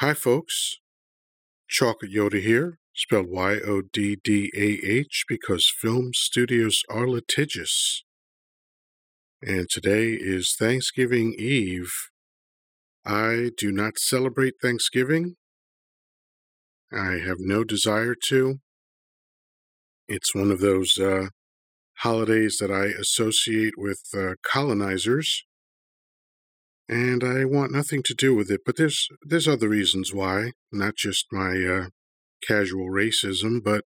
Hi, folks. Chocolate Yoddah here, spelled Y O D D A H, because film studios are litigious. And today is Thanksgiving Eve. I do not celebrate Thanksgiving. I have no desire to. It's one of those uh, holidays that I associate with uh, colonizers and I want nothing to do with it. But there's there's other reasons why, not just my uh, casual racism, but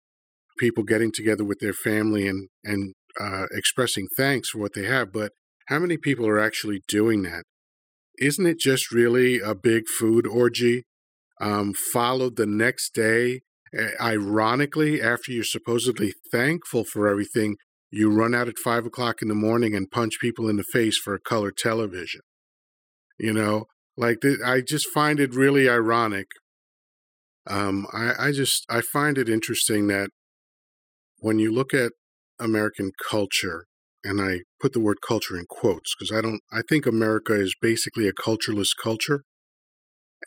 people getting together with their family and and uh, expressing thanks for what they have. But how many people are actually doing that? Isn't it just really a big food orgy? Um, followed the next day, ironically, after you're supposedly thankful for everything, you run out at five o'clock in the morning and punch people in the face for a color television. You know, like I just find it really ironic. Um, I, I just I find it interesting that when you look at American culture, and I put the word culture in quotes because I don't I think America is basically a cultureless culture.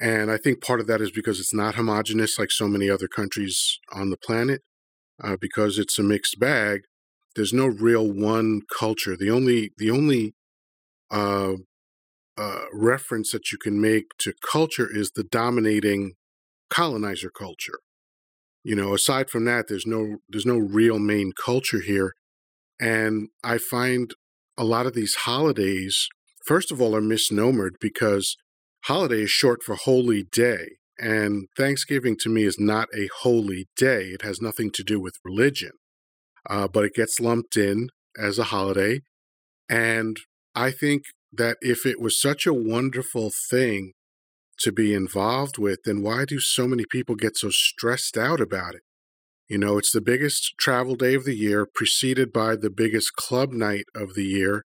And I think part of that is because it's not homogenous like so many other countries on the planet, uh, because it's a mixed bag. There's no real one culture. The only the only uh, uh, reference that you can make to culture is the dominating colonizer culture. You know, aside from that, there's no there's no real main culture here, and I find a lot of these holidays, first of all, are misnomered because holiday is short for holy day, and Thanksgiving to me is not a holy day. It has nothing to do with religion, uh, but it gets lumped in as a holiday, and I think that if it was such a wonderful thing to be involved with, then why do so many people get so stressed out about it? You know, it's the biggest travel day of the year, preceded by the biggest club night of the year.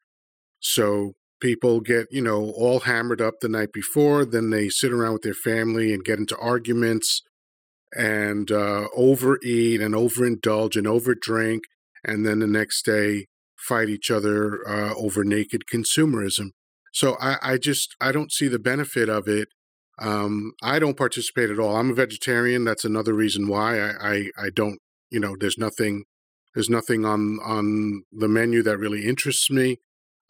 So people get, you know, all hammered up the night before, then they sit around with their family and get into arguments and uh, overeat and overindulge and overdrink. And then the next day, fight each other uh, over naked consumerism. So I, I just I don't see the benefit of it. Um, I don't participate at all. I'm a vegetarian. That's another reason why I, I, I don't. You know, there's nothing there's nothing on on the menu that really interests me.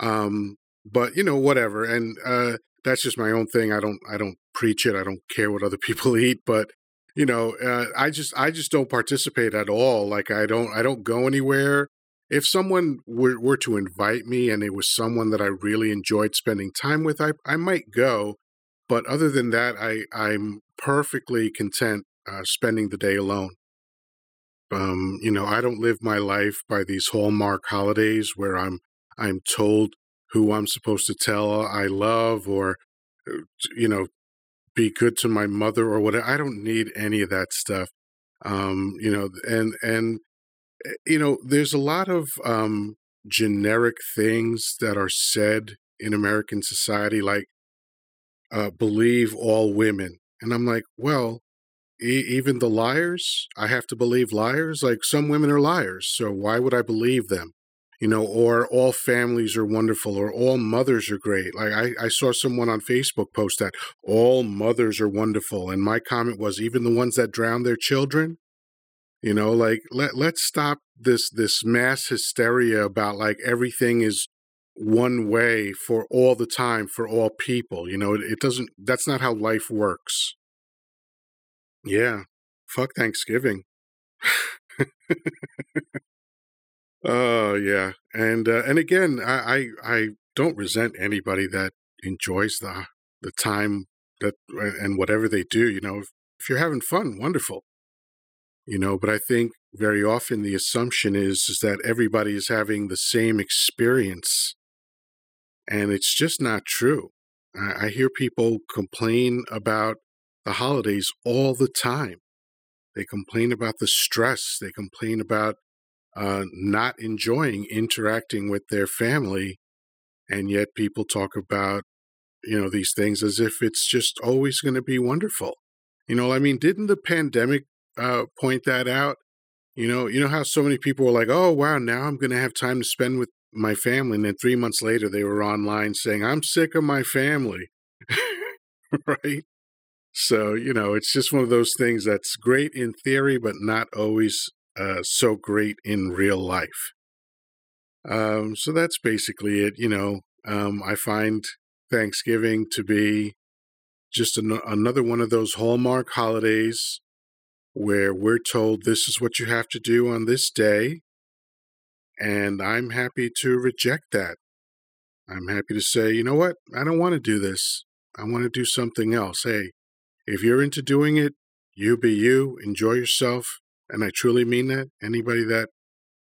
Um, but you know, whatever. And uh, that's just my own thing. I don't I don't preach it. I don't care what other people eat. But you know, uh, I just I just don't participate at all. Like I don't I don't go anywhere if someone were, were to invite me and it was someone that I really enjoyed spending time with, I, I might go. But other than that, I, I'm perfectly content uh, spending the day alone. Um, you know, I don't live my life by these hallmark holidays where I'm I'm told who I'm supposed to tell I love or uh, you know be good to my mother or whatever. I don't need any of that stuff. Um, you know, and and you know, there's a lot of um, generic things that are said in American society, like uh, believe all women. And I'm like, well, e- even the liars, I have to believe liars? Like some women are liars. So why would I believe them? You know, or all families are wonderful, or all mothers are great. Like I, I saw someone on Facebook post that all mothers are wonderful. And my comment was, even the ones that drown their children, you know, like let let's stop this this mass hysteria about like everything is one way for all the time for all people. You know, it, it doesn't that's not how life works. Yeah. Fuck Thanksgiving. Oh yeah, and uh, and again, I, I I don't resent anybody that enjoys the the time that and whatever they do. You know, if, if you're having fun, wonderful you know but i think very often the assumption is, is that everybody is having the same experience. And it's just not true. I, I hear people complain about the holidays all the time. They complain about the stress. They complain about uh, not enjoying interacting with their family. And yet people talk about you know these things as if it's just always going to be wonderful. You know i mean didn't the pandemic uh, point that out. You know, you know how so many people were like, "Oh, wow, now I'm going to have time to spend with my family," and then three months later, they were online saying, "I'm sick of my family." right? So, you know, it's just one of those things that's great in theory, but not always uh, so great in real life. Um, so that's basically it. You know, um, I find Thanksgiving to be just an- another one of those hallmark holidays where we're told this is what you have to do on this day. And I'm happy to reject that. I'm happy to say, you know what? I don't want to do this. I want to do something else. Hey, if you're into doing it, you be you, enjoy yourself. And I truly mean that. Anybody that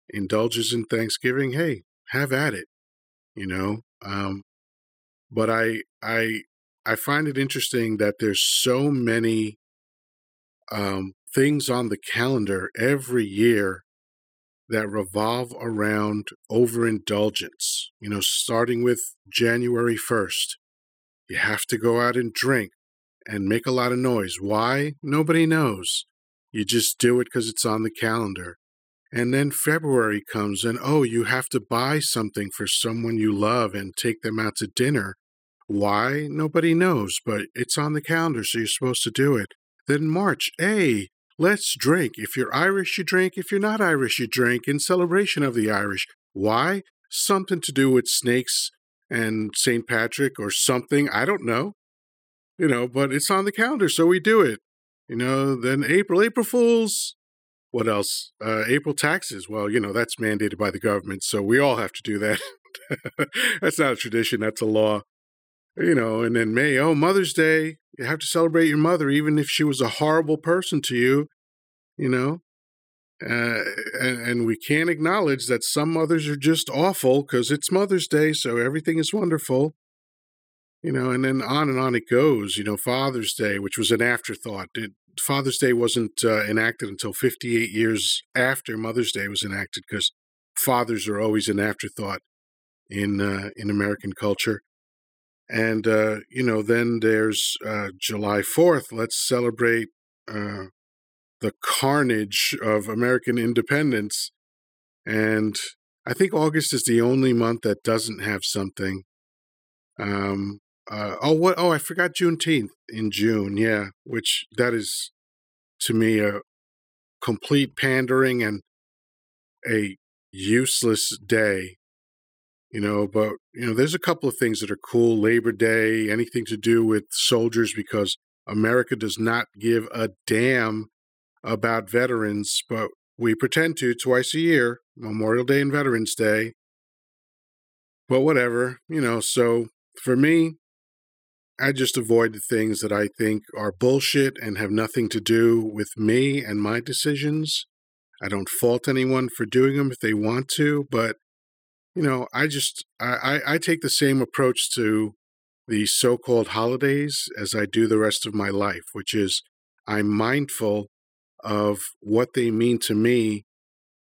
indulges in Thanksgiving, hey, have at it. You know, um, but I I I find it interesting that there's so many um, things on the calendar every year that revolve around overindulgence. You know, starting with January 1st, you have to go out and drink and make a lot of noise. Why? Nobody knows. You just do it because it's on the calendar. And then February comes, and oh, you have to buy something for someone you love and take them out to dinner. Why? Nobody knows, but it's on the calendar, so you're supposed to do it. Then March, hey, let's drink. If you're Irish, you drink. If you're not Irish, you drink in celebration of the Irish. Why? Something to do with snakes and St. Patrick or something. I don't know. You know, but it's on the calendar, so we do it. You know, then April, April Fools, what else? Uh, April taxes. Well, you know, that's mandated by the government, so we all have to do that. that's not a tradition, that's a law. You know, and then May, oh, Mother's Day. You have to celebrate your mother, even if she was a horrible person to you, you know. Uh, and, and we can't acknowledge that some mothers are just awful because it's Mother's Day, so everything is wonderful you know, and then on and on it goes. You know, Father's Day, which was an afterthought. It, Father's Day wasn't uh, enacted until 58 years after Mother's Day was enacted because fathers are always an afterthought in uh, in American culture. And uh, you know, then there's uh, July 4th. Let's celebrate uh, the carnage of American independence. And I think August is the only month that doesn't have something. Um, uh, oh, what? Oh, I forgot Juneteenth in June. Yeah, which that is to me a complete pandering and a useless day. You know, but you know, there's a couple of things that are cool. Labor Day, anything to do with soldiers, because America does not give a damn about veterans, but we pretend to twice a year, Memorial Day and Veterans Day. But whatever, you know, so for me, I just avoid the things that I think are bullshit and have nothing to do with me and my decisions. I don't fault anyone for doing them if they want to, but you know, I just I, I take the same approach to the so-called holidays as I do the rest of my life, which is I'm mindful of what they mean to me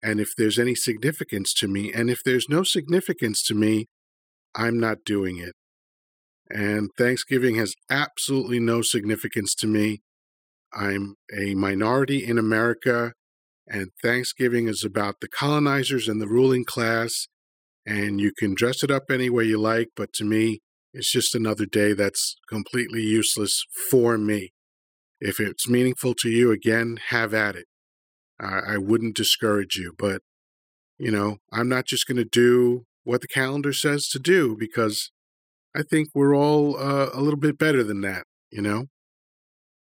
and if there's any significance to me. And if there's no significance to me, I'm not doing it. And Thanksgiving has absolutely no significance to me. I'm a minority in America, and Thanksgiving is about the colonizers and the ruling class. And you can dress it up any way you like, but to me, it's just another day that's completely useless for me. If it's meaningful to you, again, have at it. I, I wouldn't discourage you, but you know, I'm not just going to do what the calendar says to do because I think we're all uh, a little bit better than that, you know?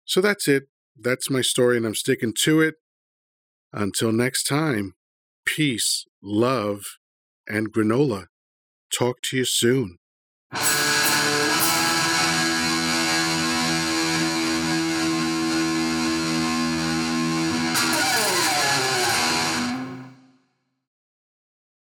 So that's it. That's my story, and I'm sticking to it. Until next time, peace, love, and granola. Talk to you soon.